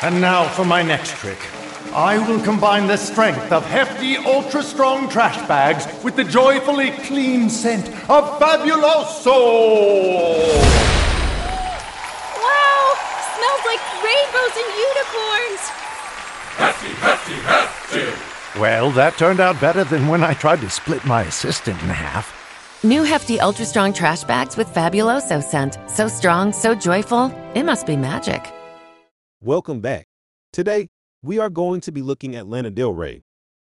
And now for my next trick. I will combine the strength of hefty, ultra strong trash bags with the joyfully clean scent of Fabuloso! Wow! Smells like rainbows and unicorns! Hefty, hefty, hefty! Well, that turned out better than when I tried to split my assistant in half. New hefty, ultra strong trash bags with Fabuloso scent. So strong, so joyful, it must be magic. Welcome back. Today, we are going to be looking at Lana Del Rey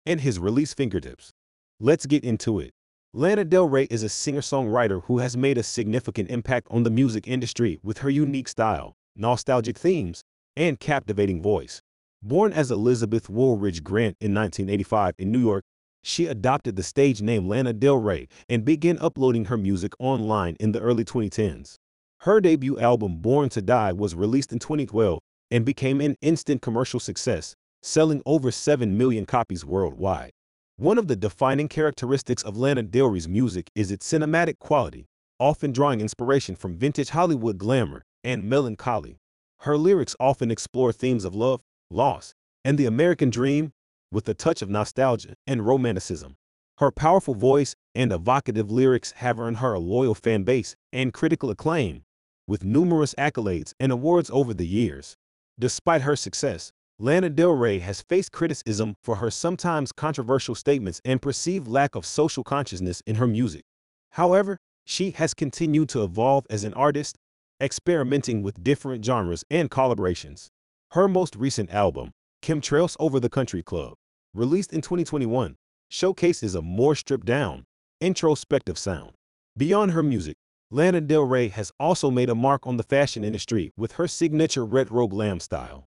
and his release fingertips. Let's get into it. Lana Del Rey is a singer-songwriter who has made a significant impact on the music industry with her unique style, nostalgic themes, and captivating voice. Born as Elizabeth Woolridge Grant in 1985 in New York, she adopted the stage name Lana Del Rey and began uploading her music online in the early 2010s. Her debut album Born to Die was released in 2012 and became an instant commercial success, selling over 7 million copies worldwide. One of the defining characteristics of Lana Del Rey's music is its cinematic quality, often drawing inspiration from vintage Hollywood glamour and melancholy. Her lyrics often explore themes of love, loss, and the American dream with a touch of nostalgia and romanticism. Her powerful voice and evocative lyrics have earned her a loyal fan base and critical acclaim, with numerous accolades and awards over the years. Despite her success, Lana Del Rey has faced criticism for her sometimes controversial statements and perceived lack of social consciousness in her music. However, she has continued to evolve as an artist, experimenting with different genres and collaborations. Her most recent album, Chemtrails Over the Country Club, released in 2021, showcases a more stripped down, introspective sound. Beyond her music, Lana Del Rey has also made a mark on the fashion industry with her signature red robe glam style.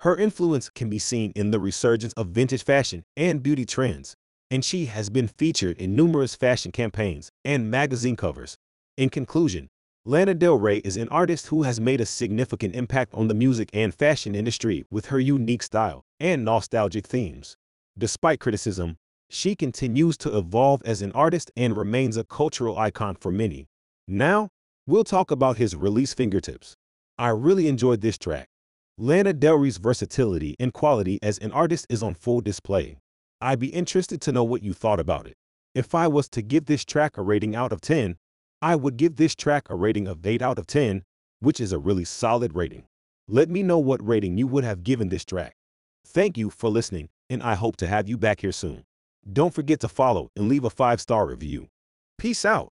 Her influence can be seen in the resurgence of vintage fashion and beauty trends, and she has been featured in numerous fashion campaigns and magazine covers. In conclusion, Lana Del Rey is an artist who has made a significant impact on the music and fashion industry with her unique style and nostalgic themes. Despite criticism, she continues to evolve as an artist and remains a cultural icon for many. Now, we'll talk about his release fingertips. I really enjoyed this track. Lana Del Rey's versatility and quality as an artist is on full display. I'd be interested to know what you thought about it. If I was to give this track a rating out of 10, I would give this track a rating of 8 out of 10, which is a really solid rating. Let me know what rating you would have given this track. Thank you for listening, and I hope to have you back here soon. Don't forget to follow and leave a five star review. Peace out.